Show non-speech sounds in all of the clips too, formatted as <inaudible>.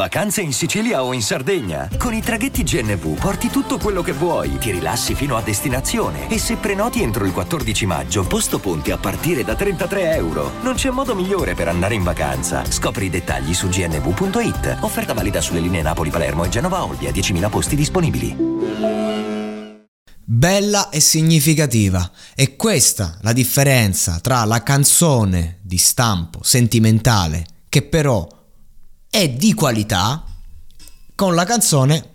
Vacanze in Sicilia o in Sardegna? Con i traghetti GNV porti tutto quello che vuoi, ti rilassi fino a destinazione e se prenoti entro il 14 maggio, posto ponti a partire da 33 euro. Non c'è modo migliore per andare in vacanza. Scopri i dettagli su gnv.it. Offerta valida sulle linee Napoli-Palermo e Genova-Olbia, 10.000 posti disponibili. Bella e significativa. È questa la differenza tra la canzone di stampo sentimentale, che però è di qualità con la canzone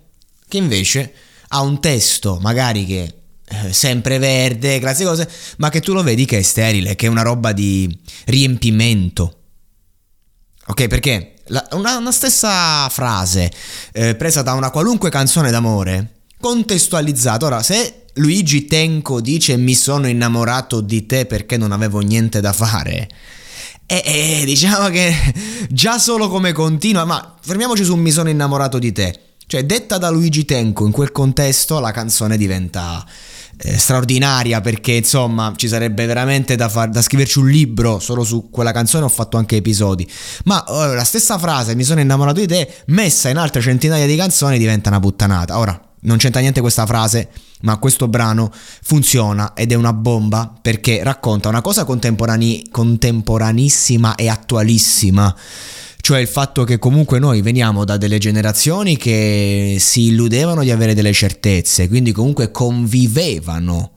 che invece ha un testo magari che eh, sempre verde, classiche cose, ma che tu lo vedi che è sterile, che è una roba di riempimento. Ok, perché la, una, una, stessa frase eh, presa da una qualunque canzone d'amore, contestualizzata. Ora, se Luigi Tenco dice mi sono innamorato di te perché non avevo niente da fare, e, e diciamo che <laughs> già solo come continua, ma fermiamoci su Mi sono innamorato di te. Cioè, detta da Luigi Tenco in quel contesto, la canzone diventa eh, straordinaria perché insomma ci sarebbe veramente da, far, da scriverci un libro solo su quella canzone. Ho fatto anche episodi, ma oh, la stessa frase, Mi sono innamorato di te, messa in altre centinaia di canzoni, diventa una puttanata. Ora, non c'entra niente questa frase, ma questo brano funziona ed è una bomba perché racconta una cosa contemporane- contemporanissima e attualissima. Cioè il fatto che comunque noi veniamo da delle generazioni che si illudevano di avere delle certezze, quindi comunque convivevano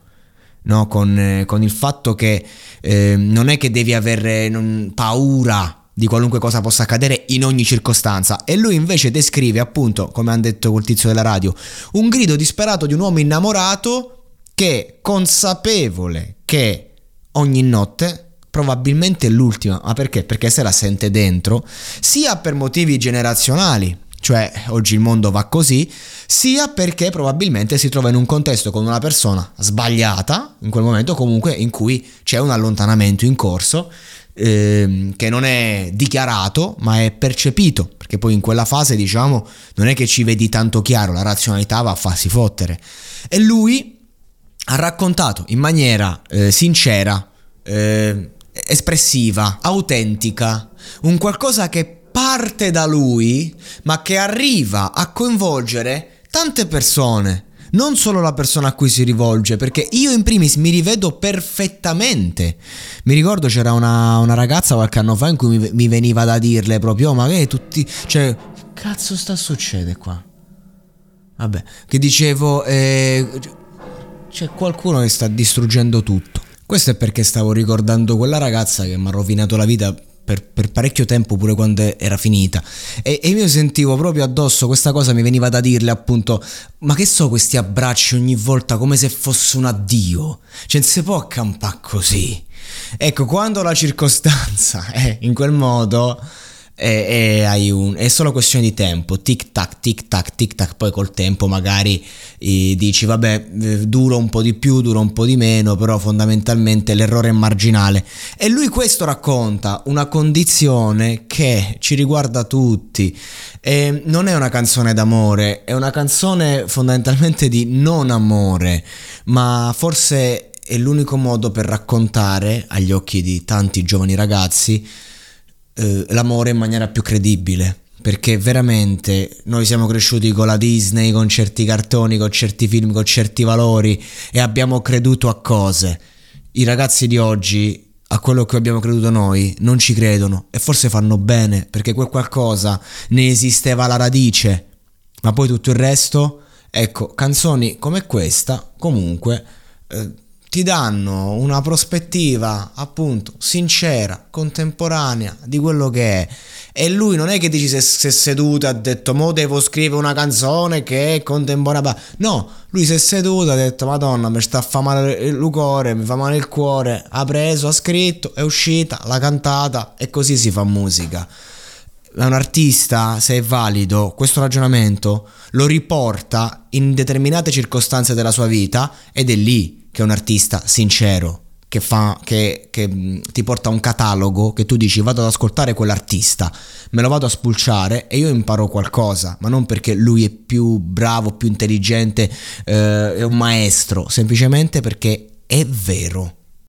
no? con, con, il fatto che eh, non è che devi avere non, paura di qualunque cosa possa accadere in ogni circostanza e lui invece descrive appunto, come hanno detto quel tizio della radio, un grido disperato di un uomo innamorato che consapevole che ogni notte probabilmente l'ultima, ma perché? Perché se la sente dentro, sia per motivi generazionali, cioè oggi il mondo va così, sia perché probabilmente si trova in un contesto con una persona sbagliata, in quel momento comunque in cui c'è un allontanamento in corso ehm, che non è dichiarato ma è percepito, perché poi in quella fase diciamo non è che ci vedi tanto chiaro, la razionalità va a farsi fottere. E lui ha raccontato in maniera eh, sincera, eh, espressiva, autentica, un qualcosa che parte da lui ma che arriva a coinvolgere tante persone non solo la persona a cui si rivolge, perché io in primis mi rivedo perfettamente. Mi ricordo c'era una, una ragazza qualche anno fa in cui mi, mi veniva da dirle proprio, ma che tutti... Cioè, cazzo sta succede qua? Vabbè, che dicevo, eh, c'è qualcuno che sta distruggendo tutto. Questo è perché stavo ricordando quella ragazza che mi ha rovinato la vita per, per, parecchio tempo pure quando era finita. E, e, io sentivo proprio addosso questa cosa mi veniva da dirle appunto ma che so questi abbracci ogni volta come se fosse un addio? Cioè non si può accampare così? Ecco quando la circostanza <laughs> è in quel modo e, e un, è solo questione di tempo, tic tac, tic tac, tic tac, poi col tempo magari eh, dici vabbè eh, duro un po' di più, duro un po' di meno, però fondamentalmente l'errore è marginale. E lui questo racconta, una condizione che ci riguarda tutti. E non è una canzone d'amore, è una canzone fondamentalmente di non amore, ma forse è l'unico modo per raccontare agli occhi di tanti giovani ragazzi eh, l'amore in maniera più credibile. Perché veramente noi siamo cresciuti con la Disney, con certi cartoni, con certi film, con certi valori e abbiamo creduto a cose. I ragazzi di oggi a quello che abbiamo creduto noi non ci credono e forse fanno bene perché quel qualcosa ne esisteva alla radice, ma poi tutto il resto, ecco, canzoni come questa comunque eh, ti danno una prospettiva appunto sincera, contemporanea di quello che è. E lui non è che dici se, se seduto ha detto mo devo scrivere una canzone che è contemporanea. No, lui si è seduto ha detto madonna mi sta a fa male il cuore, mi fa male il cuore. Ha preso, ha scritto, è uscita, l'ha cantata e così si fa musica. Un artista, se è valido, questo ragionamento lo riporta in determinate circostanze della sua vita ed è lì che è un artista sincero, che, fa, che, che mm, ti porta un catalogo che tu dici vado ad ascoltare quell'artista, me lo vado a spulciare e io imparo qualcosa, ma non perché lui è più bravo, più intelligente, eh, è un maestro, semplicemente perché è vero.